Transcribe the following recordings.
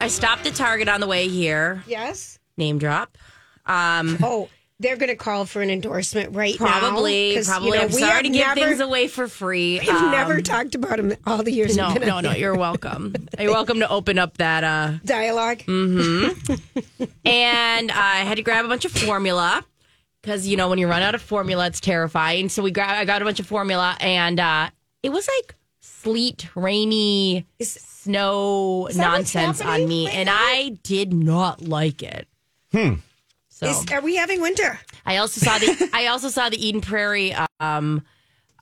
I stopped at Target on the way here. Yes. Name drop. Um, Oh, they're going to call for an endorsement right now. probably, now. 'cause, probably. you know, I'm we sorry have to give never, things away for free. We've Um, never talked about them all the years. No, we've been no, on no. the You're welcome. You're welcome to open up that. uh dialogue. Mhm. And I had to grab a bunch of formula because you know when you run out of formula, it's terrifying. So we gra- I got a bunch of formula, and uh it was like sleet, rainy, Is- snow that what's nonsense on me, right and now? I did not like it. Hmm. So Is, are we having winter? I also saw the I also saw the Eden Prairie um,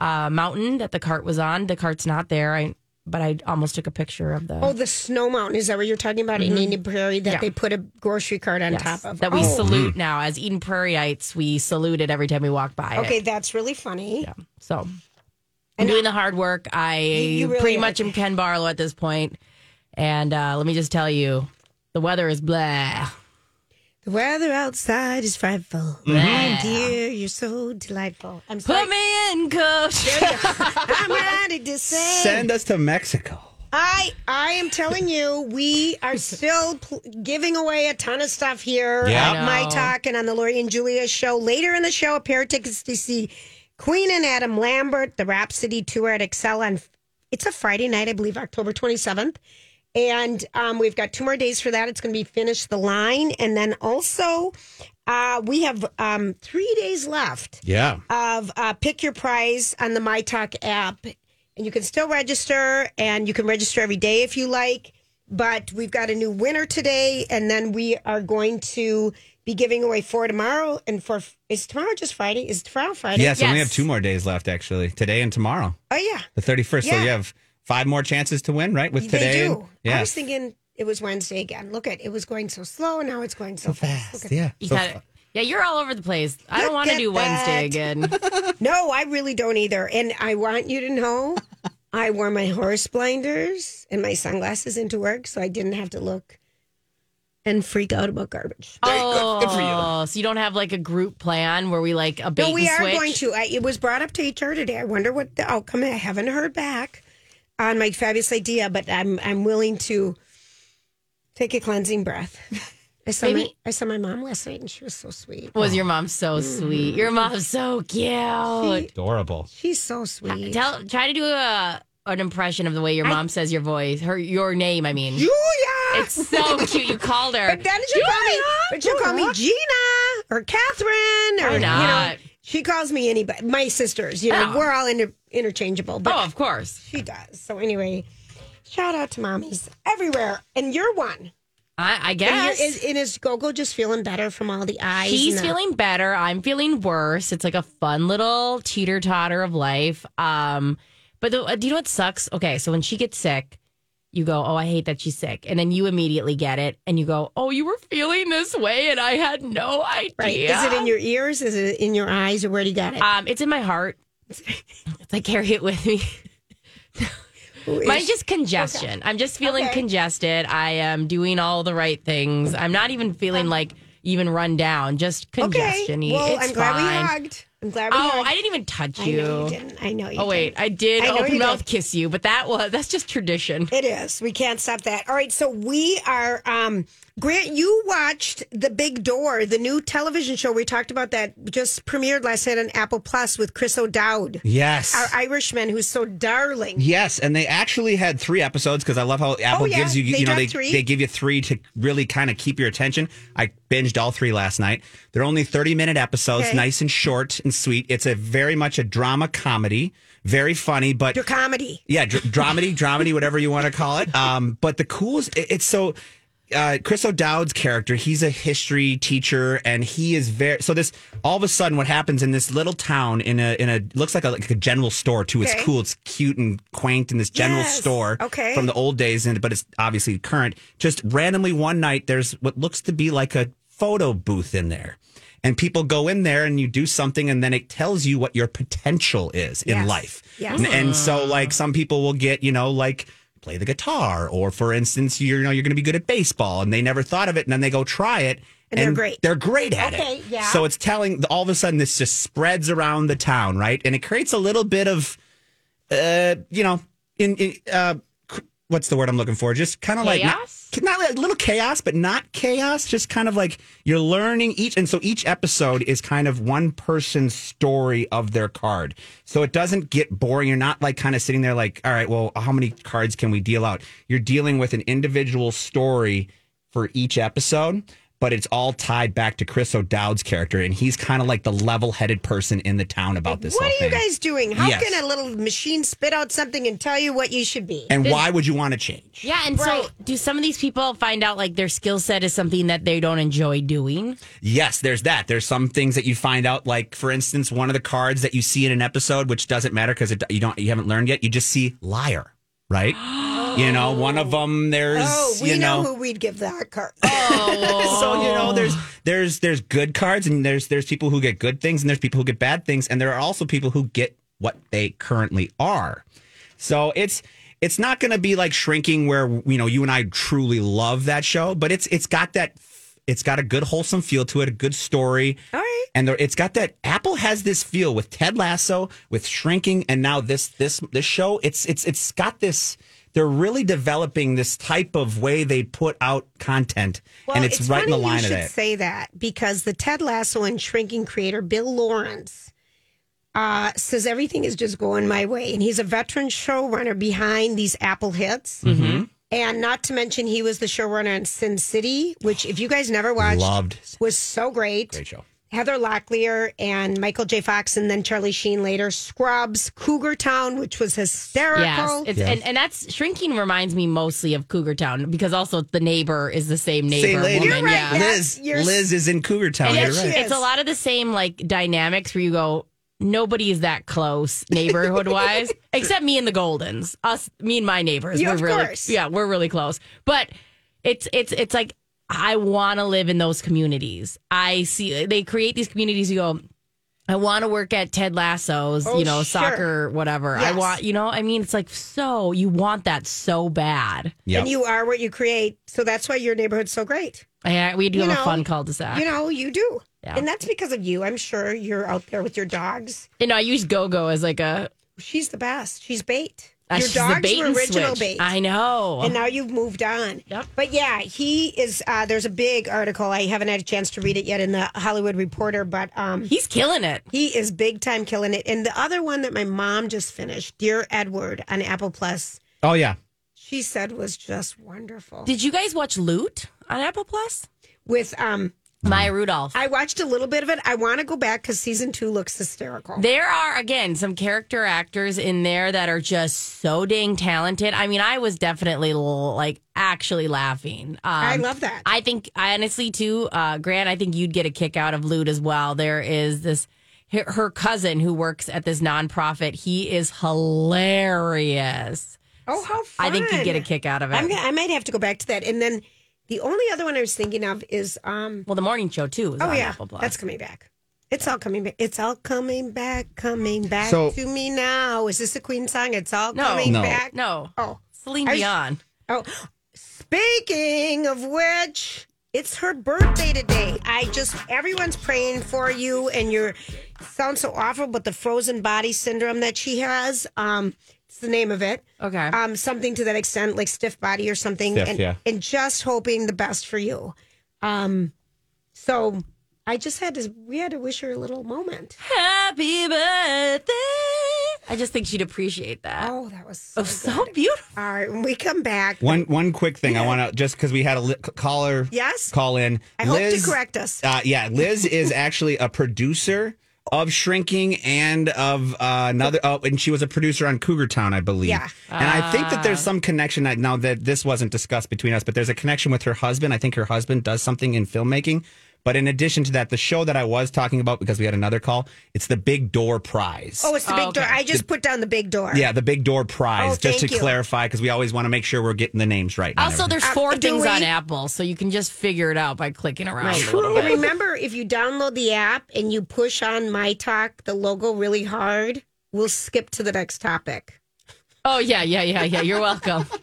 uh, mountain that the cart was on. The cart's not there. I but I almost took a picture of the Oh, the snow mountain. Is that what you're talking about in Eden Prairie that Mm-hmm. Yeah. they put a grocery cart on Yes, top of? that we Oh, salute now as Eden Prairieites. We salute it every time we walk by. Okay, it. that's really funny. yeah. So I'm doing the hard work. I you really pretty are. much am Ken Barlow at this point, and uh, let me just tell you, the weather is blah. The weather outside is frightful. My dear, you're so delightful. I'm Put sorry. me in, coach. I'm ready to say. Send us to Mexico. I I am telling you, we are still pl- giving away a ton of stuff here Yeah. at My. Talk and on the Lori and Julia show. Later in the show, a pair of tickets to see Queen and Adam Lambert, the Rhapsody tour at Xcel on. It's a Friday night, I believe, October twenty seventh. And um, we've got two more days for that. It's going to be finish the line, and then also uh, we have um, three days left Yeah. of uh, pick your prize on the My Talk app, and you can still register, and you can register every day if you like. But we've got a new winner today, and then we are going to be giving away four tomorrow. And for is tomorrow just Friday? Is tomorrow Friday? Yes, and we Yes. have two more days left, actually. Today and tomorrow, Oh yeah, the 31st. So you have five more chances to win, right? With today. they and- do. yeah. I was thinking it was Wednesday again. Look at it was going so slow, and now it's going so, fast. Look Fast, at yeah. You So gotta- yeah, you're all over the place. I don't want to do Wednesday that. again. No, I really don't either. And I want you to know I wore my horse blinders and my sunglasses into work so I didn't have to look and freak out about garbage. Oh, so you don't have like a group plan where we like a bait No, we and are switch? going to. I, it was brought up to HR today. I wonder what the outcome. I haven't heard back on my fabulous idea, but I'm I'm willing to take a cleansing breath. I saw my Maybe- I saw my mom last night and she was so sweet. Was your mom so mm-hmm. sweet? Your mom's so cute. adorable. She's so sweet. Tell, try to do a an impression of the way your mom says your voice, her your name. I mean, Julia. it's so cute. You called her. But then she'll call me, but she'll call me Gina or Catherine or Why you know. not? She calls me anybody. My sisters, you know, Oh. we're all inter- interchangeable. But Oh, of course. she does. So anyway, shout out to mommies everywhere, and you're one. I, I guess you're, is, and is Gogo just feeling better from all the eyes? He's the- feeling better. I'm feeling worse. It's like a fun little teeter totter of life. Um, but the, uh, do you know what sucks? Okay, so when she gets sick, you go, "Oh, I hate that she's sick," and then you immediately get it, and you go, "Oh, you were feeling this way, and I had no idea." Right? Is it in your ears? Is it in your eyes, or where do you got it? Um, it's in my heart. I carry it with me. Mine's just congestion. I'm just feeling Okay. congested. I am doing all the right things. I'm not even feeling like even run down. Just okay. congestion. Well, it's I'm glad fine. we hugged. I'm glad we Oh, heard- I didn't even touch you. I know you didn't. I know you Oh wait, didn't. I did I open you mouth did. kiss you, but that was that's just tradition. It is. We can't stop that. All right. So we are, um, Grant, you watched The Big Door, the new television show. We talked about that just premiered last night on Apple Plus with Chris O'Dowd, Yes. our Irishman who's so darling. Yes, and they actually had three episodes because I love how Apple Oh, yeah, gives you, they you know, they, three. they give you three to really kind of keep your attention. I binged all three last night. They're only 30 minute episodes, Okay. nice and short and sweet. It's a very much a drama comedy, very funny, but Your comedy. yeah, dr- dramedy, dramedy, whatever you want to call it. Um, but the coolest, it- it's so. Uh, Chris O'Dowd's character, he's a history teacher, and he is very. So this, all of a sudden, what happens in this little town in a in a looks like a like a general store too. It's cool, it's cute and quaint in this general Yes. store. Okay. from the old days, and but it's obviously current. Just randomly one night, there's what looks to be like a photo booth in there. And people go in there and you do something, and then it tells you what your potential is in life. Yes. And, and so, like, some people will get, you know, like play the guitar, or for instance, you're, you know, you're going to be good at baseball, and they never thought of it, and then they go try it, And they're great. They're great at Okay, it. yeah. So it's telling. All of a sudden, this just spreads around the town, right? And it creates a little bit of, uh, you know, in, in uh, what's the word I'm looking for? Just kind of like not, Chaos? not like a little chaos, but not chaos. Just kind of like you're learning each, and so each episode is kind of one person's story of their card. So it doesn't get boring. You're not like kind of sitting there like, all right, well, how many cards can we deal out? You're dealing with an individual story for each episode. But it's all tied back to Chris O'Dowd's character, and he's kind of like the level-headed person in the town about this. What whole are you guys doing? How Yes. can a little machine spit out something and tell you what you should be? And why would you want to change? Yeah, and Right. so do some of these people find out like their skill set is something that they don't enjoy doing? Yes, there's that. There's some things that you find out, like for instance, one of the cards that you see in an episode, which doesn't matter because you don't, you haven't learned yet. You just see liar, right? you know, one of them. There's, oh, we you know. know, who we'd give that card. Oh, so you know, there's there's there's good cards, and there's there's people who get good things, and there's people who get bad things, and there are also people who get what they currently are. So it's it's not going to be like shrinking where you know you and I truly love that show, but it's it's got that it's got a good wholesome feel to it, a good story. All right. And there, it's got that Apple has this feel with Ted Lasso, with Shrinking, and now this this this show. It's it's it's got this. They're really developing this type of way they put out content, and it's, right in the line you of that. say that because the Ted Lasso and Shrinking creator Bill Lawrence uh, says everything is just going my way, and he's a veteran showrunner behind these Apple hits. Mm-hmm. And not to mention, he was the showrunner on Spin City, which, if you guys never watched, Loved. was so great. Great show. Heather Locklear and Michael J. Fox, and then Charlie Sheen later. Scrubs, Cougar Town, which was hysterical. Yes, it's, and and that's shrinking reminds me mostly of Cougar Town because also the neighbor is the same neighbor Same lady. woman. You're right, yeah. yeah. Liz, You're- Liz is in Cougar Town. And You're it's, right. it's a lot of the same like dynamics where you go, nobody is that close neighborhood wise, except me and the Goldens. Us, me and my neighbors. Yeah, we're of really, course. yeah, we're really close. But it's it's it's like I want to live in those communities. I see they create these communities. You go. I want to work at Ted Lasso's, Oh, you know, sure. soccer, whatever. I want, you know, I mean, it's like so you want that so bad. Yep. And you are what you create. So that's why your neighborhood's so great. Yeah, we do You have know, a fun cul-de-sac. You know, you do. Yeah. And that's because of you. I'm sure you're out there with your dogs. you know, I use Go-Go as like a She's the best. She's bait. Uh, your the dogs bait were original switch. bait. I know. and now you've moved on. Yep. But yeah, he is. Uh, there's a big article. I haven't had a chance to read it yet in the Hollywood Reporter, but um, He's killing it. he is big time killing it. And the other one that my mom just finished, Dear Edward, on Apple Plus, oh yeah. she said was just wonderful. Did you guys watch Loot on Apple Plus? With um, Maya Rudolph. I watched a little bit of it. I want to go back because season two looks hysterical. there are again some character actors in there that are just so dang talented. I mean, I was definitely like actually laughing. Um, I love that. I think honestly too, uh, Grant. I think you'd get a kick out of Loot as well. There is this her her cousin who works at this nonprofit. He is hilarious. oh, how fun! I think you'd get a kick out of it. I'm, I might have to go back to that. And then the only other one I was thinking of is um. well, the morning show too is Oh on yeah, Apple Plus. that's coming back. It's all coming back. It's all coming back, coming back So- to me now. Is this a Queen song? It's all No. coming No. back. no, Oh, Celine I- Dion. oh. Speaking of which, It's her birthday today. I just everyone's praying for you, and you're sounds so awful, but the frozen body syndrome that she has, um, it's the name of it. Okay. Um, something to that extent, like stiff body or something. Stiff, and, yeah. and just hoping the best for you. Um, so I just had to we had to wish her a little moment. Happy birthday. I just think she'd appreciate that. Oh, that was so, Oh, so beautiful. All right, when we come back, One one quick thing I want to just because we had a li- caller Yes? call in. I hope to correct us. Uh, yeah, Liz is actually a producer of Shrinking and of uh, another. Oh, and she was a producer on Cougar Town, I believe. Yeah. and I think that there's some connection. I- Now that this wasn't discussed between us, but there's a connection with her husband. I think her husband does something in filmmaking. But in addition to that, the show that I was talking about because we had another call, it's the Big Door Prize. oh, it's the big okay. door. I just put down the big door. Yeah, the Big Door Prize, Oh, just to you. clarify, because we always want to make sure we're getting the names right. Also, everything. there's four Uh, do things on Apple, so you can just figure it out by clicking around. Right. a little And bit. remember, if you download the app and you push on My Talk, the logo really hard, we'll skip to the next topic. Oh yeah, yeah, yeah, yeah. You're welcome.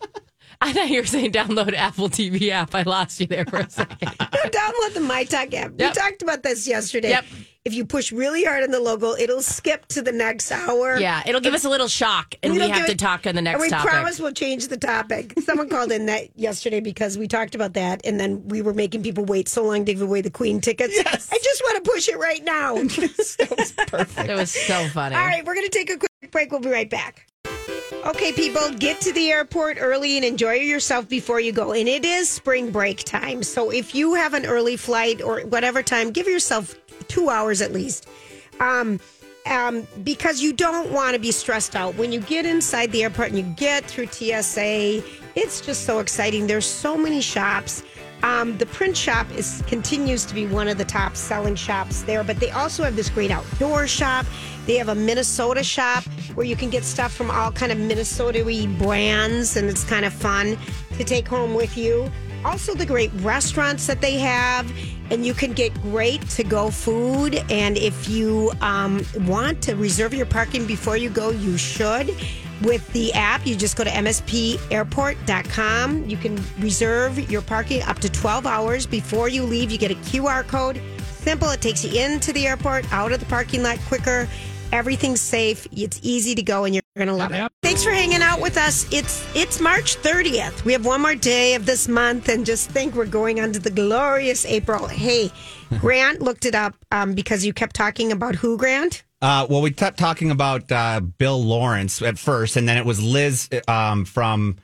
I thought you were saying download Apple TV app. I lost you there for a second. No, download the My Talk app. We talked about this yesterday. Yep. If you push really hard on the logo, it'll skip to the next hour. Yeah, it'll give us a little shock, and we have give to it- talk on the next and we topic. promise we'll change the topic. Someone called in that yesterday because we talked about that, and then we were making people wait so long to give away the Queen tickets. Yes. I just want to push it right now. that was Perfect. It was so funny. All right, we're going to take a quick break. We'll be right back. Okay, people, get to the airport early and enjoy yourself before you go. And it is spring break time. So if you have an early flight or whatever time, give yourself two hours at least. Um, um, because you don't want to be stressed out. When you get inside the airport and you get through TSA, it's just so exciting. There's so many shops. Um, the print shop is continues to be one of the top selling shops there, but they also have this great outdoor shop. They have a Minnesota shop where you can get stuff from all kind of Minnesota-y brands, and it's kind of fun to take home with you. Also, the great restaurants that they have, and you can get great to-go food. And if you um, want to reserve your parking before you go, you should. With the app, you just go to mspairport.com. You can reserve your parking up to 12 hours before you leave. You get a QR code. Simple. It takes you into the airport, out of the parking lot quicker. Everything's safe. It's easy to go, and you're going to love it. Thanks for hanging out with us. It's it's March 30th. We have one more day of this month, and just think we're going on to the glorious April. Hey, Grant looked it up um, because you kept talking about who, Grant? Uh, well, we kept talking about uh, Bill Lawrence at first, and then it was Liz um, from.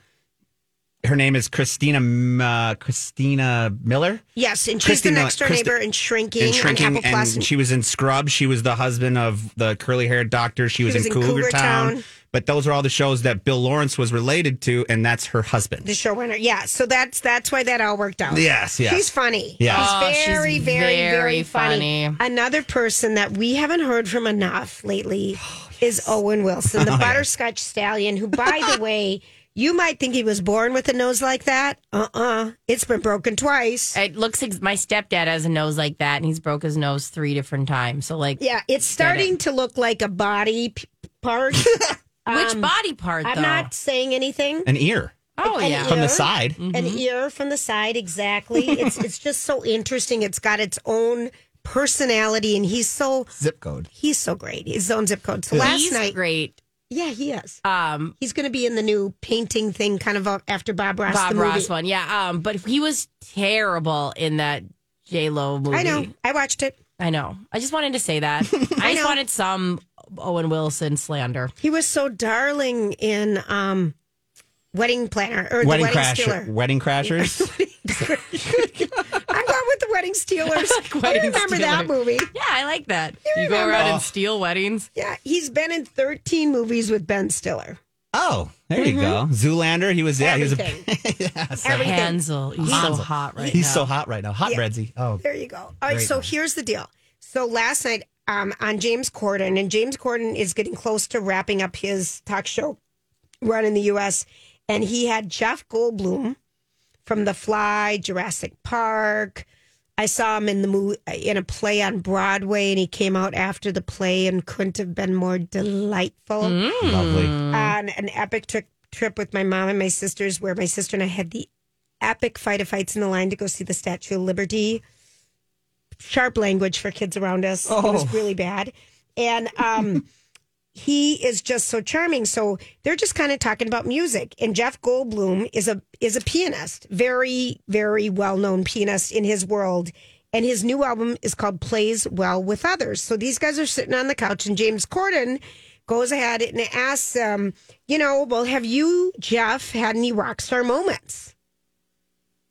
Her name is Christina uh, Christina Miller. Yes, and she's Christy the next door Christy- neighbor in Shrinking, And shrinking, on and she was in Scrub. She was the husband of the curly-haired doctor. She was, was in, in Cougar, Cougar Town. Town. But those are all the shows that Bill Lawrence was related to, and that's her husband. the showrunner. Yeah, so that's that's why that all worked out. Yes, yes. She's funny. Yeah. Oh, She's she's very, very, very, very funny. funny. Another person that we haven't heard from enough lately is Owen Wilson, the butterscotch stallion, who, by the way, you might think he was born with a nose like that. Uh uh It's been broken twice. It looks like my stepdad has a nose like that, and he's broke his nose three different times. So, like, Yeah, it's starting to look like a body p- part. which body part? I'm not saying anything. An ear Oh an yeah. ear. from the side. an ear from the side exactly it's it's just so interesting it's got its own personality and he's so Zip code. he's so great his own zip code so last He's night great. Yeah he is Um, he's going to be in the new painting thing kind of uh, after bob ross Bob the movie. Ross one, yeah. Um, but he was terrible in that J Lo movie. i know i watched it I know. I just wanted to say that. I, just know. wanted some Owen Wilson slander. he was so darling in um wedding planner or Wedding the wedding crasher. stealer Wedding crashers. i'm going with the wedding stealers i Wedding remember that movie Yeah, I like that. You, remember- go around Oh. and steal weddings. yeah he's been in 13 movies with ben stiller oh, there you go. Zoolander. He was. Yeah, he was. A, Everything. yes. Everything. Hansel, he's so hot right He's now. He's so hot right now. Hot Yeah. breadsy. Oh, There you go. All right, Great so one. here's the deal. So last night um, on James Corden, and James Corden is getting close to wrapping up his talk show run in the U.S., and he had Jeff Goldblum from The Fly, Jurassic Park. I saw him in the movie, in a play on Broadway, and he came out after the play and couldn't have been more delightful. lovely. On an epic trip trip with my mom and my sisters, where my sister and I had the epic fight of fights in the line to go see the Statue of Liberty. Sharp language for kids around us. Oh. It was really bad. And um, he is just so charming. So they're just kind of talking about music. And Jeff Goldblum is a is a pianist, very very well known pianist in his world. And his new album is called Plays Well with Others. So these guys are sitting on the couch, and James Corden goes ahead and asks them, you know, well, have you, Jeff, had any rock star moments?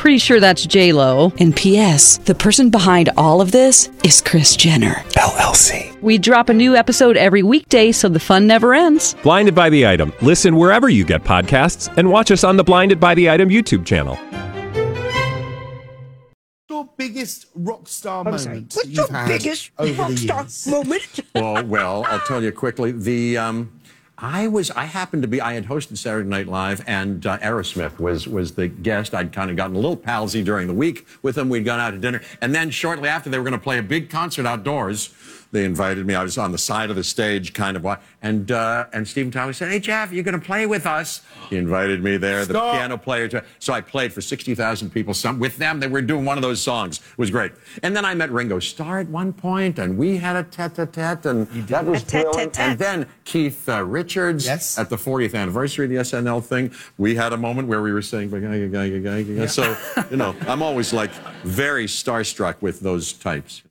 Pretty sure that's J Lo. And P.S. The person behind all of this is Kris Jenner. LLC. We drop a new episode every weekday, so the fun never ends. Blinded by the item. Listen wherever you get podcasts, and watch us on the Blinded by the Item YouTube channel. your biggest rock star I'm sorry. moment What's your biggest rock star moment? well, well, I'll tell you quickly. The um, I was I happened to be I had hosted Saturday Night Live, and uh, Aerosmith was was the guest. I'd kind of gotten a little palsy during the week with them. We'd gone out to dinner, and then shortly after they were going to play a big concert outdoors. They invited me. I was on the side of the stage, kind of, wa- and uh, and Steven Tyler said, "Hey Jeff, you're going to play with us." He invited me there. The piano player. to- So I played for sixty thousand people. Some with them. They were doing one of those songs. It was great. And then I met Ringo Starr at one point, and we had a tete-a-tete, and that was A thrilling. And then Keith uh, Richards Yes. at the 40th anniversary of the SNL thing. We had a moment where we were saying, "Gaga, gaga, gaga, gaga." so you know, I'm always like very starstruck with those types.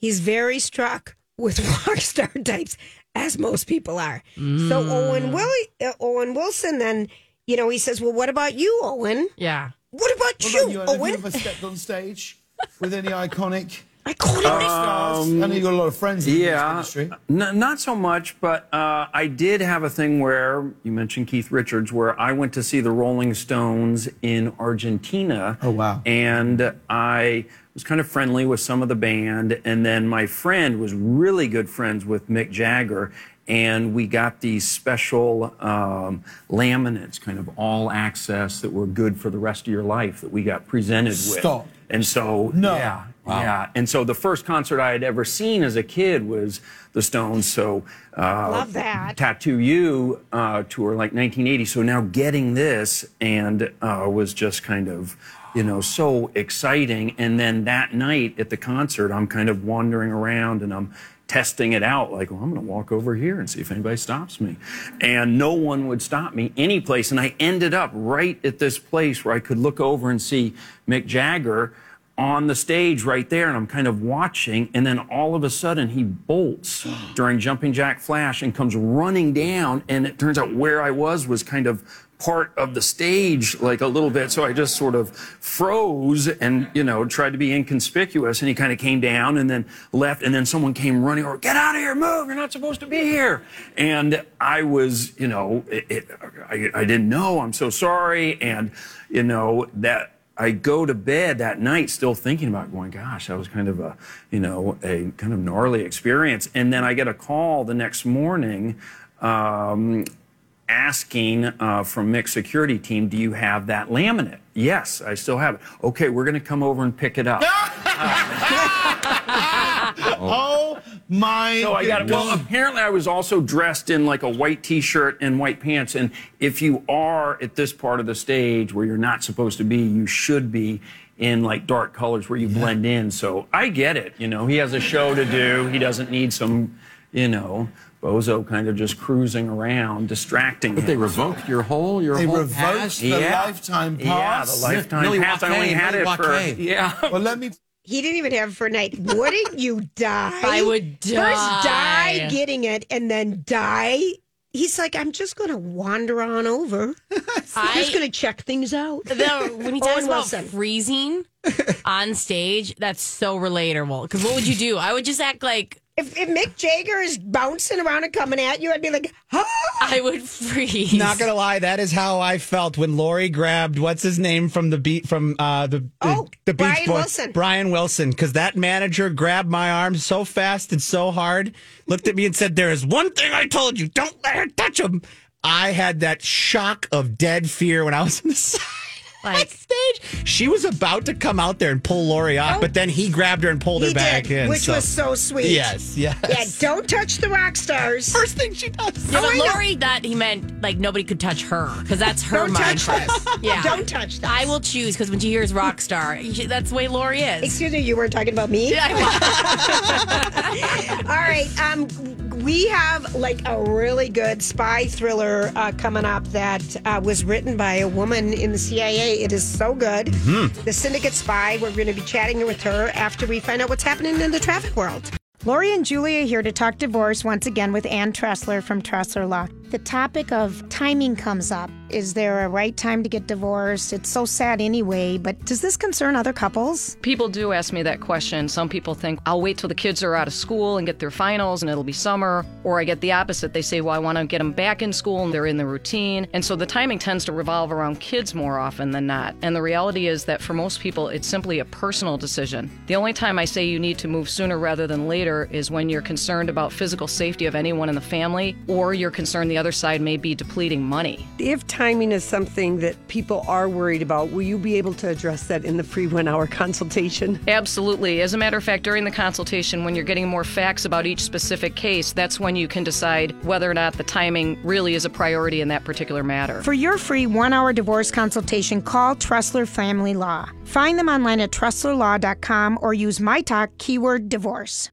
He's very struck with rock star types, as most people are. So Owen Willie, uh, Owen Wilson, then you know he says, "Well, what about you, Owen? Yeah. What about What you, about you? Have you ever stepped on stage with any iconic Iconic. stars? I know you got a lot of friends in Yeah, this industry. N- not so much, but uh, I did have a thing where you mentioned Keith Richards, where I went to see the Rolling Stones in Argentina. Oh, wow. And I was kind of friendly with some of the band, and then my friend was really good friends with Mick Jagger. And we got these special um, laminates, kind of all access, that were good for the rest of your life that we got presented with. Stop. And so, No. yeah, yeah. And so the first concert I had ever seen as a kid was the Stones. So, uh, Love that. Tattoo You uh, tour, like 1980. So now getting this and uh, was just kind of, you know, so exciting. And then that night at the concert, I'm kind of wandering around and I'm testing it out like, well, I'm going to walk over here and see if anybody stops me. And no one would stop me any place. And I ended up right at this place where I could look over and see Mick Jagger on the stage right there and I'm kind of watching and then all of a sudden he bolts during jumping jack flash and comes running down and it turns out where I was was kind of part of the stage like a little bit. So I just sort of froze and you know tried to be inconspicuous. And he kind of came down and then left. And then someone came running over get out of here move. You're not supposed to be here. And I was you know it, it, I, I didn't know. I'm so sorry. And you know that I go to bed that night still thinking about going, gosh, that was kind of a, you know, a kind of gnarly experience. And then I get a call the next morning um, asking uh, from Mick's security team, do you have that laminate? Yes, I still have it. Okay, we're going to come over and pick it up. Oh my! So I got it. Well, apparently I was also dressed in like a white T-shirt and white pants. And if you are at this part of the stage where you're not supposed to be, you should be in like dark colors where you blend in. So I get it. You know, he has a show to do. He doesn't need some, you know, bozo kind of just cruising around, distracting But him. they revoked your whole your They whole revoked pass? the Yeah. lifetime Yeah, the lifetime Millie pass. I only had Millie it for Joaquin. yeah. Well, let me. He didn't even have it for a night. Wouldn't you die? I would die. First die. die getting it and then die. He's like, I'm just going to wander on over. I'm just going to check things out. The, when he talks about Wilson. freezing on stage, that's so relatable. Because what would you do? I would just act like If, if Mick Jagger is bouncing around and coming at you, I'd be like, ah! I would freeze. Not gonna lie, that is how I felt when Lori grabbed what's his name from the beat from uh, the the, Oh, the Beach Brian Boys, Wilson. Brian Wilson, because that manager grabbed my arm so fast and so hard, looked at me and said, "There is one thing I told you: don't let her touch him." I had that shock of dead fear when I was in the side. Like stage, she was about to come out there and pull Lori off, Oh. but then he grabbed her and pulled her back did, in. which was so sweet. Yes, yes. Yeah, don't touch the rock stars. First thing she does. Yeah, Oh, but I know. Lori, that he meant like nobody could touch her because that's her Don't mind. touch this. Yeah, Don't touch this. I will choose because when she hears rock star, she- that's the way Lori is. Excuse me, you weren't talking about me? Yeah, I All right. Um, we have like a really good spy thriller uh, coming up that uh, was written by a woman in the CIA. It is so good. The Syndicate Spy. We're going to be chatting with her after we find out what's happening in the traffic world. Lori and Julia here to talk divorce once again with Ann Tressler from Tressler Law. The topic of timing comes up. Is there a right time to get divorced? It's so sad anyway, but does this concern other couples? People do ask me that question. Some people think I'll wait till the kids are out of school and get their finals and it'll be summer. Or I get the opposite. They say, well, I want to get them back in school and they're in the routine. And so the timing tends to revolve around kids more often than not. And the reality is that for most people, it's simply a personal decision. The only time I say you need to move sooner rather than later is when you're concerned about physical safety of anyone in the family or you're concerned the other side may be depleting money. If timing is something that people are worried about, will you be able to address that in the free one hour consultation? Absolutely. As a matter of fact, during the consultation, when you're getting more facts about each specific case, that's when you can decide whether or not the timing really is a priority in that particular matter. For your free one hour divorce consultation, call Tressler Family Law. Find them online at TresslerLaw.com or use my talk keyword divorce.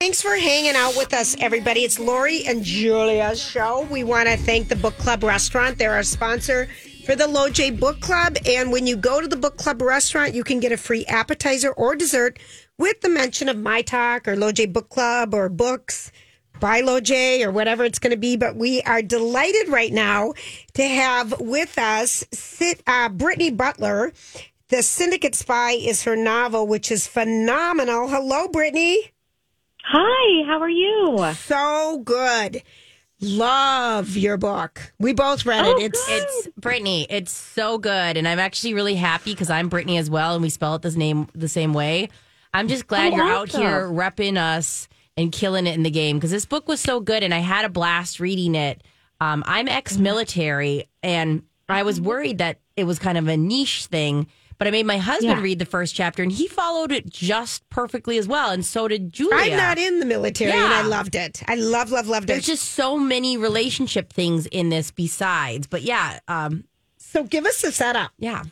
Thanks for hanging out with us, everybody. It's Lori and Julia's show. We want to thank the Book Club Restaurant. They're our sponsor for the LOJ Book Club. And when you go to the Book Club Restaurant, you can get a free appetizer or dessert with the mention of My Talk or LOJ Book Club or books by LOJ or whatever it's going to be. But we are delighted right now to have with us sit, uh, Brittany Butler. The Syndicate Spy is her novel, which is phenomenal. Hello, Brittany. Hi, how are you? So good. Love your book. We both read Oh, it. It's it's Brittany. It's so good, and I'm actually really happy because I'm Brittany as well, and we spell it the name the same way. I'm just glad Oh, you're out here repping us and killing it in the game because this book was so good, and I had a blast reading it. Um, I'm ex-military, and I was worried that it was kind of a niche thing. But I made my husband Yeah. read the first chapter, and he followed it just perfectly as well, and so did Julia. I'm not in the military and I loved it. I love, love, loved There's it. There's just so many relationship things in this besides. But yeah, um, so give us the setup. Yeah.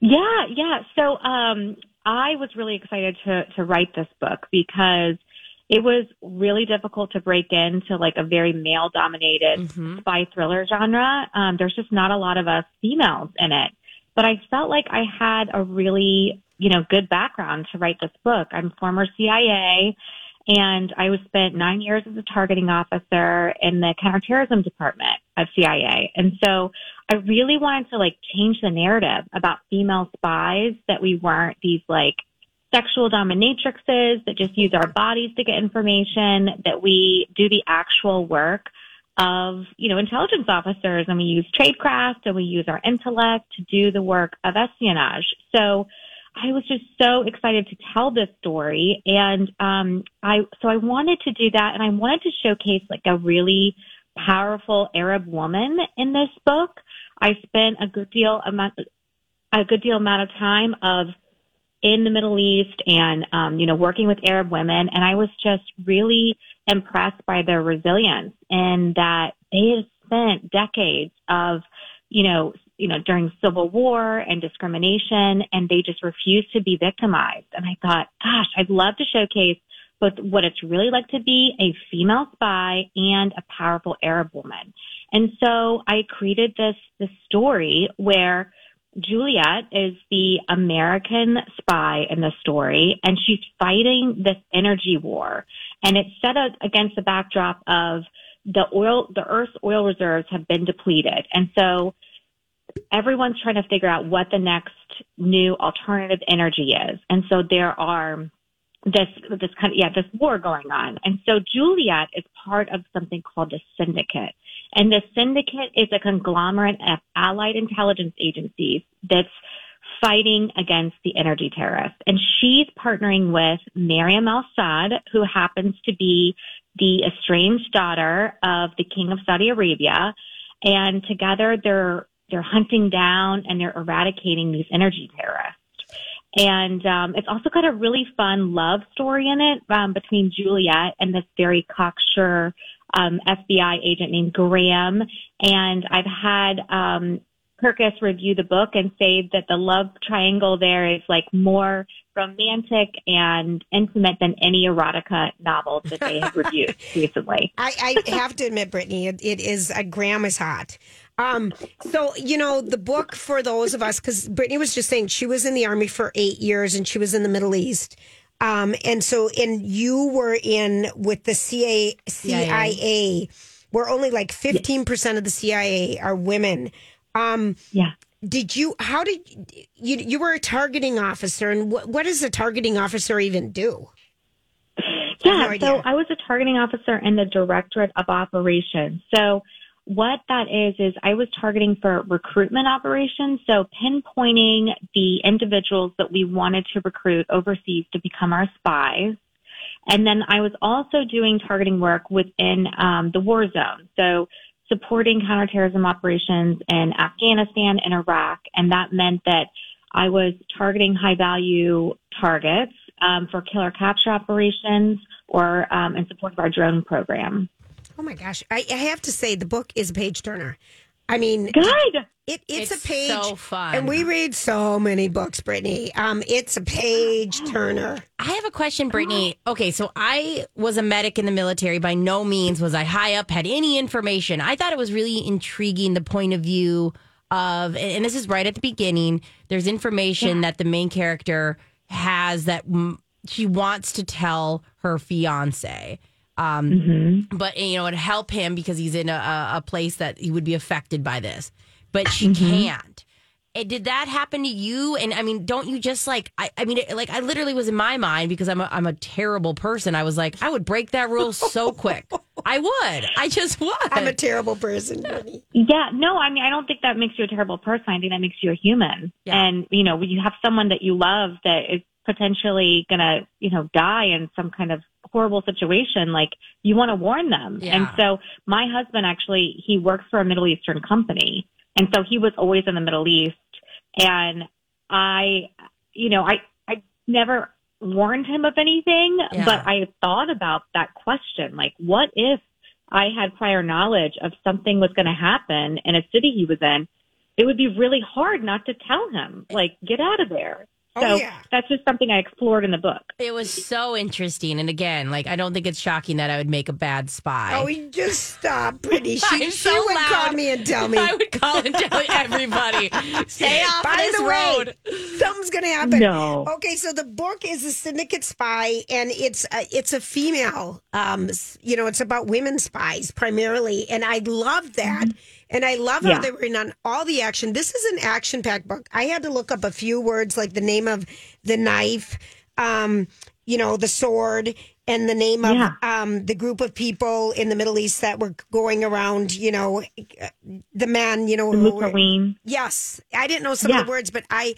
Yeah, yeah. So um, I was really excited to to write this book because it was really difficult to break into like a very male dominated spy thriller genre. Um, there's just not a lot of us females in it. But I felt like I had a really, you know, good background to write this book. I'm former CIA and I was spent nine years as a targeting officer in the counterterrorism department of CIA. And so I really wanted to like change the narrative about female spies that we weren't these like sexual dominatrixes that just use our bodies to get information, that we do the actual work of, you know, intelligence officers and we use tradecraft and we use our intellect to do the work of espionage. So I was just so excited to tell this story. And, um, I, so I wanted to do that and I wanted to showcase like a really powerful Arab woman in this book. I spent a good deal amount, a good deal amount of time of in the Middle East and, um, you know, working with Arab women. And I was just really impressed by their resilience and that they had spent decades of, you know, you know, during civil war and discrimination and they just refused to be victimized. And I thought, gosh, I'd love to showcase both what it's really like to be a female spy and a powerful Arab woman. And so I created this, this story where Juliet is the American spy in the story, and she's fighting this energy war. And it's set out against the backdrop of the oil, the Earth's oil reserves have been depleted. And so everyone's trying to figure out what the next new alternative energy is. And so there are this, this kind of, yeah, this war going on. And so Juliet is part of something called the syndicate. And the syndicate is a conglomerate of allied intelligence agencies that's fighting against the energy terrorists. And she's partnering with Mariam Al Sad, who happens to be the estranged daughter of the king of Saudi Arabia, and together they're they're hunting down and they're eradicating these energy terrorists. And um, it's also got a really fun love story in it um, between Juliet and this very cocksure um, FBI agent named Graham. And I've had um, Kirkus review the book and say that the love triangle there is like more romantic and intimate than any erotica novel that they have reviewed recently. I, I have to admit, Brittany, it, it is a Graham is hot. Um, so you know the book for those of us because Brittany was just saying she was in the army for eight years and she was in the Middle East. Um, and so and you were in with the CIA, CIA where only like fifteen percent of the CIA are women. Um, yeah. Did you? How did you? You were a targeting officer, and what, what does a targeting officer even do? Yeah, so I was a targeting officer in the Directorate of Operations. So what that is is I was targeting for recruitment operations, so pinpointing the individuals that we wanted to recruit overseas to become our spies. And then I was also doing targeting work within um, the war zone, so supporting counterterrorism operations in Afghanistan and Iraq, and that meant that I was targeting high value targets um, for killer capture operations or um, in support of our drone program. Oh my gosh. I, I have to say, the book is a page turner. I mean, good. It, it's, It's a page. so fun. And we read so many books, Brittany. Um, it's a page turner. I have a question, Brittany. Okay, so I was a medic in the military. By no means was I high up, had any information. I thought it was really intriguing the point of view of, and this is right at the beginning, there's information that the main character has that she wants to tell her fiance. Um, But, you know, it help him because he's in a- a, a place that he would be affected by this. But she can't. And did that happen to you? And I mean, don't you just like? I, I mean, it, like I literally was in my mind because I'm a, I'm a terrible person. I was like, I would break that rule so quick. I would. I just would. I'm a terrible person, Brittany. Yeah, no, I mean, I don't think that makes you a terrible person. I think that makes you a human. And, you know, when you have someone that you love that is potentially going to, you know, die in some kind of horrible situation, like you want to warn them. Yeah. And so my husband actually, he works for a Middle Eastern company. And so he was always in the Middle East. And I, you know, I, I never warned him of anything, Yeah. but I thought about that question. Like, what if I had prior knowledge of something was going to happen in a city he was in? It would be really hard not to tell him, like, get out of there. Oh, So yeah. that's just something I explored in the book. It was so interesting. And again, like I don't think it's shocking that I would make a bad spy. Oh, you just stop, pretty. She, I'm she so would call me and tell me. I would call and tell everybody, stay off By this the way, road. something's going to happen. No. Okay, so the book is a syndicate spy, and it's a, it's a female. Um, you know, it's about women spies primarily, and I love that. And I love how Yeah. they were in on all the action. This is an action packed book. I had to look up a few words like the name of the knife, um, you know, the sword, and the name of Yeah. um, the group of people in the Middle East that were going around, you know, the man, you know, The who- Yes, I didn't know some Yeah. of the words, but I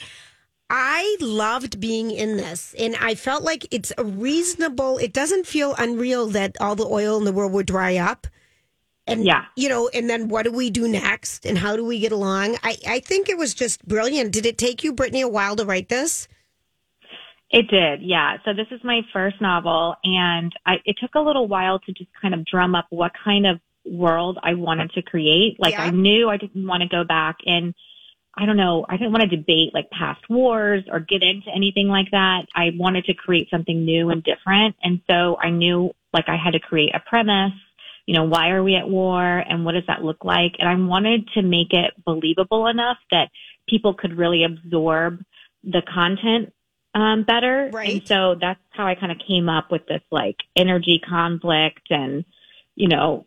I loved being in this, and I felt like it's a reasonable. It doesn't feel unreal that all the oil in the world would dry up, and Yeah. you know, and then what do we do next, and how do we get along? I I think it was just brilliant. Did it take you, Brittany, a while to write this? It did, yeah. So this is my first novel, and I, it took a little while to just kind of drum up what kind of world I wanted to create. Like I knew I didn't want to go back and I don't know, I didn't want to debate like past wars or get into anything like that. I wanted to create something new and different, and so I knew like I had to create a premise. You know, why are we at war and what does that look like? And I wanted to make it believable enough that people could really absorb the content um, better. And so that's how I kind of came up with this like energy conflict and, you know,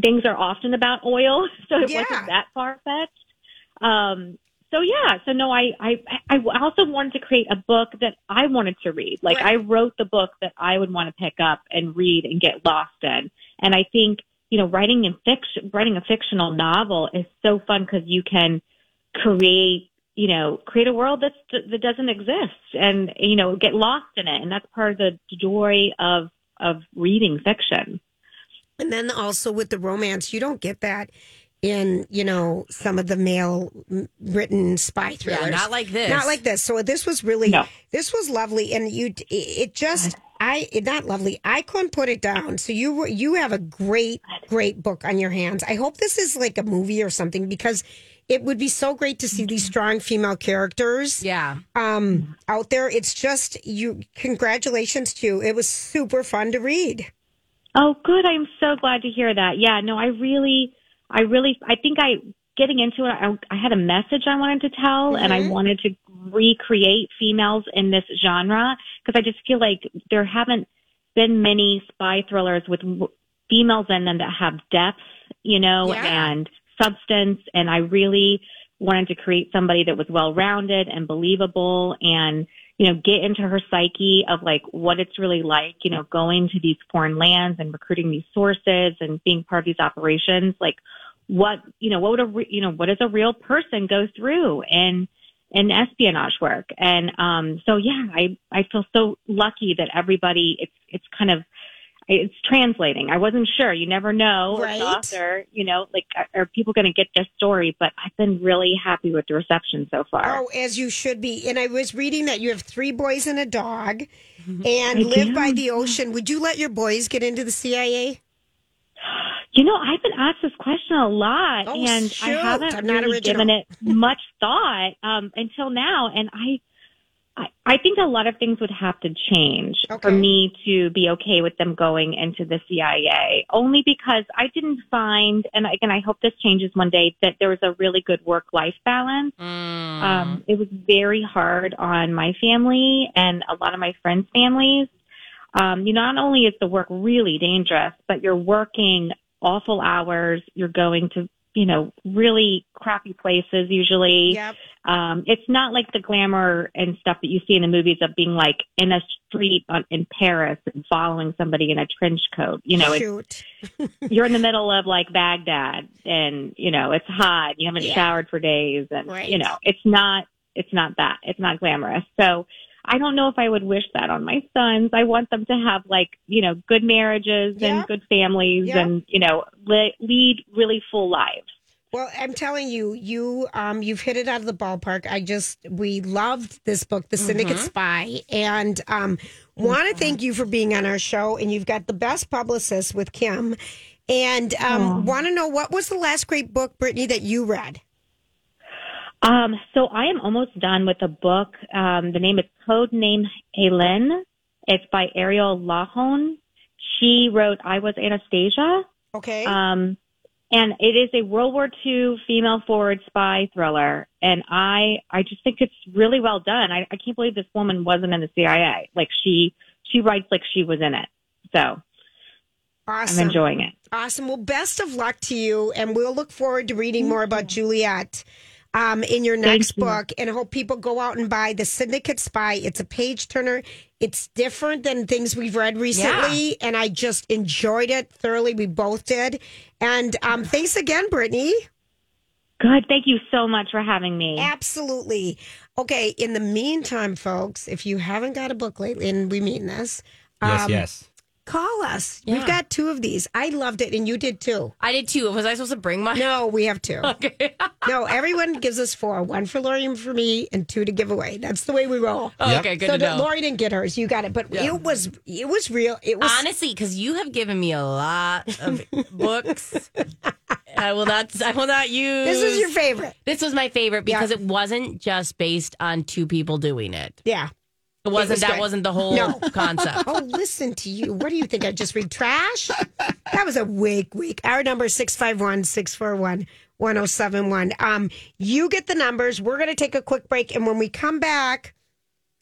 things are often about oil. So it Yeah. wasn't that far fetched. Um, so yeah, so no, I, I, I also wanted to create a book that I wanted to read. Like I wrote the book that I would want to pick up and read and get lost in. And I think, you know, writing in fiction, writing a fictional novel is so fun because you can create, you know, create a world that's, that doesn't exist and, you know, get lost in it. And that's part of the joy of, of reading fiction. And then also with the romance, you don't get that in, you know, some of the male written spy thrillers. Yeah, not like this. Not like this. So this was really, No. this was lovely. And you, it just, I, it- not lovely. I couldn't put it down. So you, you have a great, great book on your hands. I hope this is like a movie or something because it would be so great to see these mm-hmm. strong female characters Yeah. um, mm-hmm. out there. It's just you. Congratulations to you. It was super fun to read. Oh, good. I'm so glad to hear that. Yeah, no, I really, I really, I think I, getting into it, I, I had a message I wanted to tell and I mm-hmm. wanted to recreate females in this genre because I just feel like there haven't been many spy thrillers with w- females in them that have depth, you know, Yeah. and substance. And I really wanted to create somebody that was well rounded and believable and, you know, get into her psyche of like what it's really like, you know, going to these foreign lands and recruiting these sources and being part of these operations. Like what, you know, what would a, re- you know, what does a real person go through in, in espionage work? And, um, so yeah, I, I feel so lucky that everybody, it's, it's kind of, it's translating. I wasn't sure. You never know Right. author, you know, like are are people going to get this story? But I've been really happy with the reception so far. Oh, as you should be. And I was reading that you have three boys and a dog, and I live do. by the ocean. Would you let your boys get into the CIA? You know, I've been asked this question a lot, Oh, and shoot. I haven't I'm really original. given it much thought um, until now. And I, I, I think a lot of things would have to change for me to be okay with them going into the CIA. Only because I didn't find, and again, I hope this changes one day, that there was a really good work-life balance. Um, it was very hard on my family and a lot of my friends' families. Um, you not only is the work really dangerous, but you're working awful hours. You're going to, you know, really crappy places usually. Yep. Um, it's not like the glamour and stuff that you see in the movies of being like in a street on, in Paris and following somebody in a trench coat. You know, Shoot. you're in the middle of like Baghdad and, you know, it's hot. You haven't Yeah. showered for days and, Right. you know, it's not, it's not that. It's not glamorous. So I don't know if I would wish that on my sons. I want them to have like, you know, good marriages Yeah. and good families Yeah. and, you know, le- lead really full lives. Well, I'm telling you, you um you've hit it out of the ballpark. I just we loved this book, The Syndicate Spy, and um want to thank you for being on our show. And you've got the best publicist with Kim, and um want to know what was the last great book, Brittany, that you read? Um, so I am almost done with a book. Um, the name is Code Name Helen. It's by Ariel Lawhon. She wrote I Was Anastasia. Okay. Um, and it is a World War II female forward spy thriller. And I, I just think it's really well done. I, I can't believe this woman wasn't in the CIA. Like she, she writes like she was in it. So Awesome. I'm enjoying it. Awesome. Well, best of luck to you, and we'll look forward to reading more about Juliet um, in your next you. book. And I hope people go out and buy The Syndicate Spy. It's a page turner. It's different than things we've read recently, and I just enjoyed it thoroughly. We both did. And um, thanks again, Brittany. Good. Thank you so much for having me. Absolutely. Okay. In the meantime, folks, if you haven't got a book lately, and we mean this, Yes, um, yes. Call us. Yeah. We've got two of these. I loved it, and you did too. I did too. Was I supposed to bring my? No, we have two. Okay. No, everyone gives us four. One for Lori and for me, and two to give away. That's the way we roll. Oh, okay, good so to that know. Lori didn't get hers. You got it. But Yeah. it was it was real. It was Honestly, because you have given me a lot of books. I will not. I will not use. this is your favorite. This was my favorite Yeah. because it wasn't just based on two people doing it. Yeah. It wasn't. was that good. wasn't the whole No. concept. Oh, listen to you. What do you think? I just read trash? That was a weak week. Our number is 651 641 1071. Um, you get the numbers. We're going to take a quick break. And when we come back,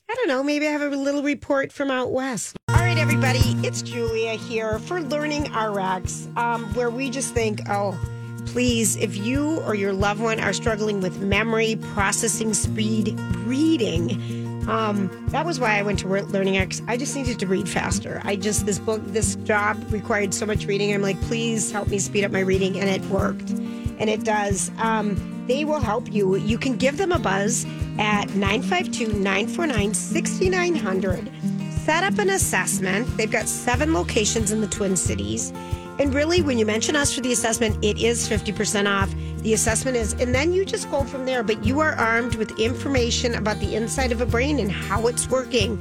I don't know, maybe I have a little report from out west. All right, everybody, it's Julia here for Learning RX, um, where we just think, oh, please, if you or your loved one are struggling with memory, processing speed, reading, um, that was why I went to Learning X. I just needed to read faster. I just, this book, this job required so much reading. I'm like, please help me speed up my reading. And it worked. And it does. Um, they will help you. You can give them a buzz at 952 949 6900. Set up an assessment. They've got seven locations in the Twin Cities. And really, when you mention us for the assessment, it is 50% off. The assessment is, and then you just go from there. But you are armed with information about the inside of a brain and how it's working.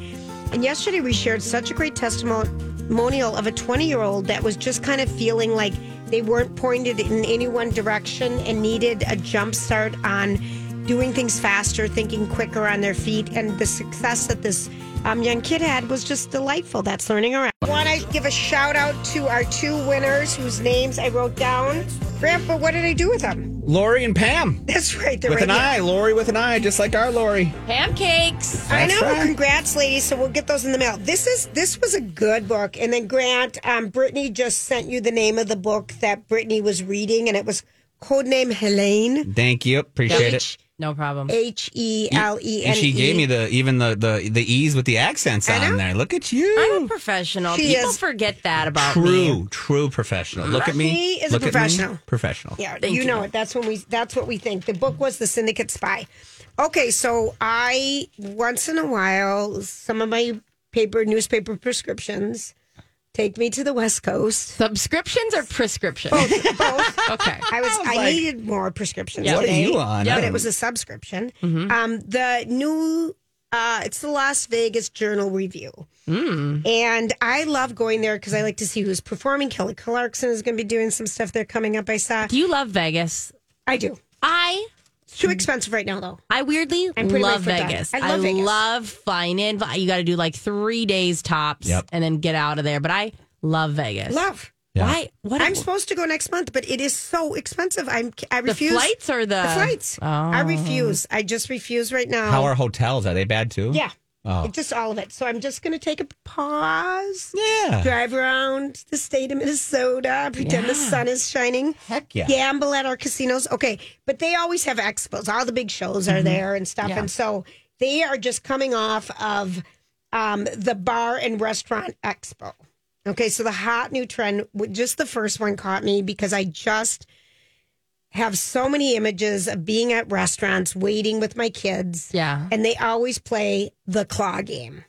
And yesterday, we shared such a great testimonial of a 20 year old that was just kind of feeling like they weren't pointed in any one direction and needed a jump start on doing things faster, thinking quicker on their feet. And the success that this um, young kid had was just delightful. That's learning around. I want to give a shout out to our two winners whose names I wrote down. Grandpa, what did I do with them? Lori and Pam. That's right. They're with right an here. eye. Lori with an eye, just like our Lori. Pancakes. I That's know. right. Congrats, ladies. So we'll get those in the mail. This is this was a good book. And then Grant, um, Brittany just sent you the name of the book that Brittany was reading, and it was Codename Helene. Thank you. Appreciate it. No problem. H E L E N And she gave me the even the the the ease with the accents on there. Look at you. I'm a professional. She People is. forget that about true, me. true true professional. Look at me. She is a Look at me. professional. Professional. Yeah, Thank you, you. know it. That's when we. That's what we think. The book was the Syndicate Spy. Okay, so I once in a while, some of my paper newspaper prescriptions take me to the West Coast. Subscriptions or prescriptions? Both. Okay. I was. I, like, needed more prescriptions. Yeah. What are you on? But it was a subscription. Mm-hmm. Um, the new. Uh, it's the Las Vegas Journal Review. And I love going there because I like to see who's performing. Kelly Clarkson is going to be doing some stuff there coming up. I saw. Do you love Vegas? I do. I It's too expensive right now, though. I weirdly I'm putting my love. Vegas. I love Vegas. love flying in. You got to do like three days tops, Yep. and then get out of there. But I love Vegas. Love. Why? What? I'm supposed to go next month, but it is so expensive. I'm. I the refuse. flights or the The flights. Oh. I refuse. I just refuse right now. How are hotels? Are they bad too? Yeah. Oh. Just all of it. So I'm just going to take a pause. Yeah. Drive around the state of Minnesota, pretend the sun is shining. Heck yeah. Gamble at our casinos. Okay. But they always have expos. All the big shows are there and stuff. Yeah. And so they are just coming off of um, the bar and restaurant expo. Okay. So the hot new trend, just the first one caught me because I just have so many images of being at restaurants, waiting with my kids Yeah. and they always play the claw game.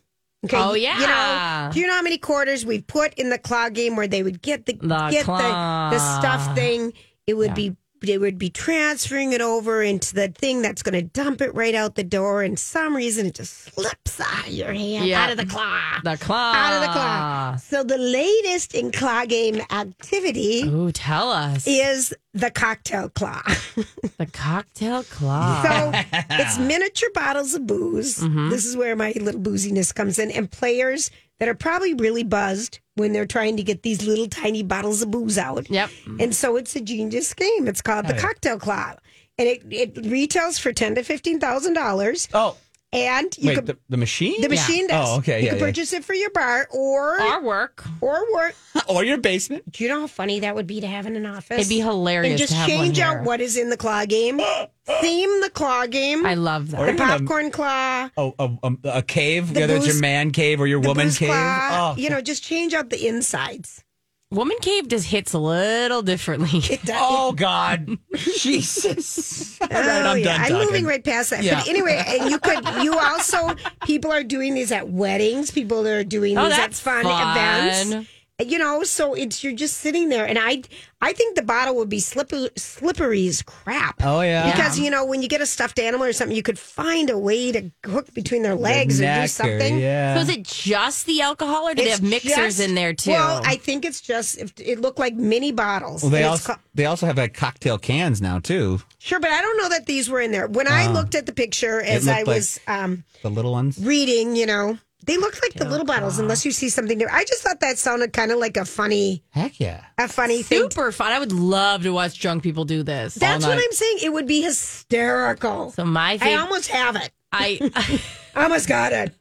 Okay. Oh, yeah. You know, do you know how many quarters we've put in the claw game where they would get the, The get claw. the the stuff thing? It would Yeah. be they would be transferring it over into the thing that's going to dump it right out the door. And some reason it just slips out of your hand, Yeah. out of the claw, The claw. out of the claw. So the latest in claw game activity Ooh, tell us. is the cocktail claw. the cocktail claw. So it's miniature bottles of booze. Mm-hmm. This is where my little booziness comes in, and players that are probably really buzzed when they're trying to get these little tiny bottles of booze out. Yep. And so it's a genius game. It's called the Cocktail Club, and it, it retails for ten to fifteen thousand dollars. Oh, And you wait, could. the, the machine? the machine does. Oh, okay. You yeah, can yeah. purchase it for your bar or Our work. or work. or your basement. Do you know how funny that would be to have in an office? It'd be hilarious And just to have change one out here. what is in the claw game. Theme the claw game. I love that. Or the even a- popcorn claw. Oh, a, a, a cave, The whether it's your man cave or your the woman cave. claw, Oh, You know, just change out the insides. Woman cave just hits a little differently. It does. oh God, Jesus! All Oh, I'm yeah. done I'm talking. moving right past that. Yeah. But anyway, and you could, you also, people are doing these at weddings. People are doing Oh, these at fun, fun. events. You know, so it's you're just sitting there, and I, I think the bottle would be slippery, slippery as crap. Oh yeah, Because you know, when you get a stuffed animal or something, you could find a way to hook between their legs or neck do something. Yeah. So is it just the alcohol, or do they have mixers just- in there too? Well, I think it's just it looked like mini bottles. well, they also ca- they also have like cocktail cans now too. sure, but I don't know that these were in there. When I looked at the picture as looked I like- was um, The little ones. reading, you know, they look like the oh, little bottles unless you see something new. I just thought that sounded kind of like a funny, Heck yeah. a funny thing. super fun. I would love to watch drunk people do this. That's what night. I'm saying. It would be hysterical. So my I favorite. almost have it. I I almost got it.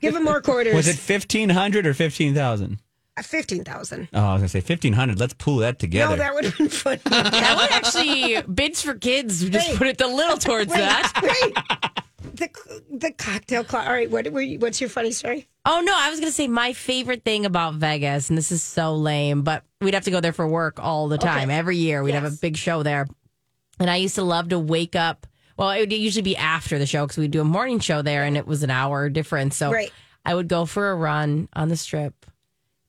Give him more quarters. Was it fifteen hundred or fifteen thousand? Uh, fifteen thousand? Oh, I was gonna say fifteen hundred. Let's pull that together. No, that would have been funny. that would actually bids for kids. Just Wait. put it a little towards Wait, that. wait. The the cocktail club. All right, what were you, what's your funny story? Oh no, I was gonna say my favorite thing about Vegas, and this is so lame, but we'd have to go there for work all the time. Okay. Every year we'd have a big show there, and I used to love to wake up. Well, it would usually be after the show because we'd do a morning show there, and it was an hour difference. So Right. I would go for a run on the strip,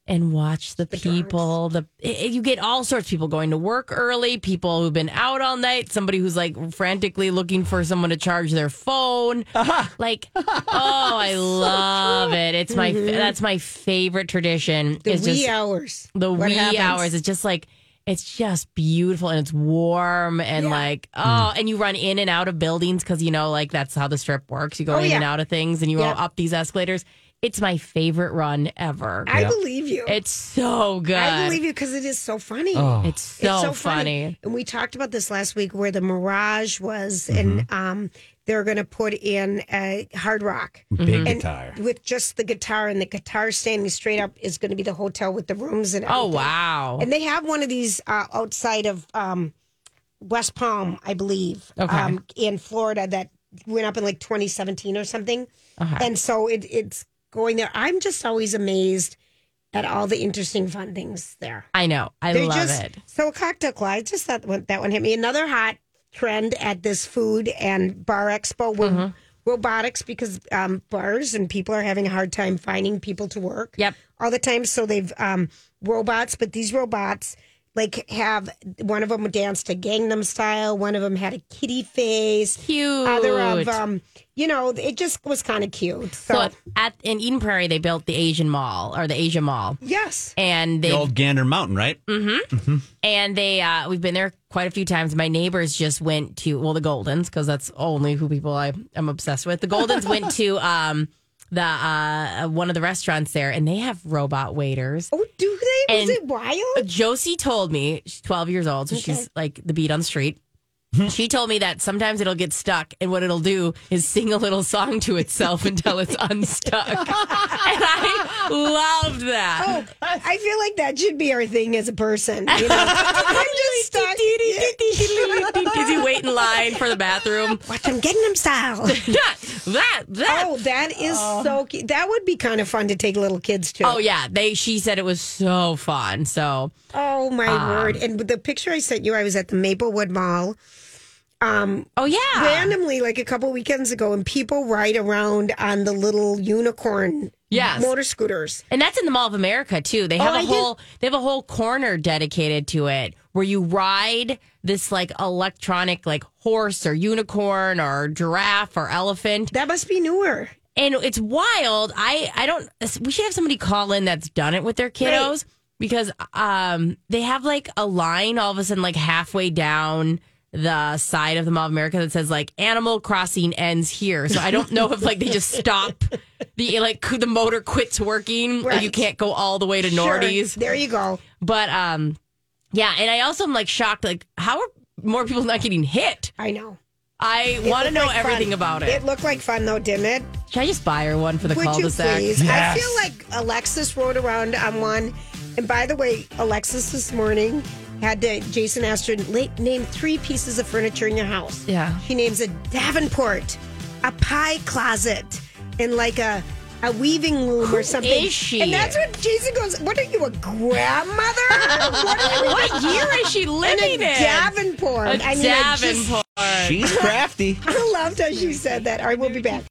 and watch the, people. The it- you get all sorts of people going to work early, people who've been out all night, somebody who's like frantically looking for someone to charge their phone. Like, oh, I love it. It's my Mhm. that's my favorite tradition. The It's wee just- hours. the What wee happens? hours. It's just like it's just beautiful and it's warm and like oh, and you run in and out of buildings because you know like that's how the strip works. You go Oh, in and out of things and you Yep. go up these escalators. It's my favorite run ever. I believe you. It's so good. I believe you because it is so funny. Oh. It's so funny. And we talked about this last week where the Mirage was, Mm-hmm. and um, they're going to put in a hard rock. Big Mm-hmm. And guitar. With just the guitar, and the guitar standing straight up is going to be the hotel with the rooms and Oh wow. And they have one of these uh, outside of um, West Palm, I believe, Okay. um, in Florida that went up in like 2017 or something. Okay. And so it, it's going there. I'm just always amazed at all the interesting fun things there. I know. I They're love just, it. So cocktail club, I just thought one, that one hit me. Another hot trend at this food and bar expo with Mm-hmm. robotics because um, bars and people are having a hard time finding people to work. Yep. All the time. So they've um, robots, but these robots like have one of them danced to Gangnam Style. One of them had a kitty face. Cute. Other of um, you know, it just was kind of cute. So, So at in Eden Prairie, they built the Asian Mall or the Asia Mall, yes, and they The old Gander Mountain, right? Mm-hmm. And they, uh, we've been there quite a few times. My neighbors just went to, well, the Goldens, because that's only who people I am obsessed with. The Goldens went to um, the uh, one of the restaurants there, and they have robot waiters. Oh, do they? Was And it wild? Josie told me she's 12 years old, so she's like the beat on the street. She told me that sometimes it'll get stuck, and what it'll do is sing a little song to itself until it's unstuck. and I loved that. Oh, I feel like that should be our thing as a person. You know? I'm just stuck. Is he wait in line for the bathroom? Watch him Gangnam Style. that, that. Oh, that is so cute. That would be kind of fun to take little kids to. Oh yeah, they. She said it was so fun. So Oh my Um, word! And the picture I sent you, I was at the Maplewood Mall. Um, oh yeah, randomly like a couple weekends ago, and people ride around on the little unicorn Yes. motor scooters. and that's in the Mall of America too. They have Oh, a I whole. They have a whole corner dedicated to it where you ride this like electronic like horse or unicorn or giraffe or elephant. That must be newer. And it's wild. I I don't. We should have somebody call in that's done it with their kiddos because um they have like a line all of a sudden like halfway down the side of the Mall of America that says like Animal Crossing ends here. So I don't know if like they just stop the like the motor quits working. Like, you can't go all the way to Sure. Nordy's. There you go. But um yeah, and I also am like shocked like how are more people not getting hit? I know. I want to know like everything fun. about it. It looked like fun though, didn't it? Should I just buy her one for the Would you cul-de-sac? please? I feel like Alexis rode around on one. And by the way, Alexis this morning had to, Jason asked her, name three pieces of furniture in your house. Yeah. She names a Davenport, a pie closet, and like a, a weaving loom or something. is she? And that's what Jason goes, What are you, a grandmother? what, are you, What year is she living in? A in? Davenport. A I mean, I just- Davenport. She's crafty. I loved how she said that. All right, we'll be back.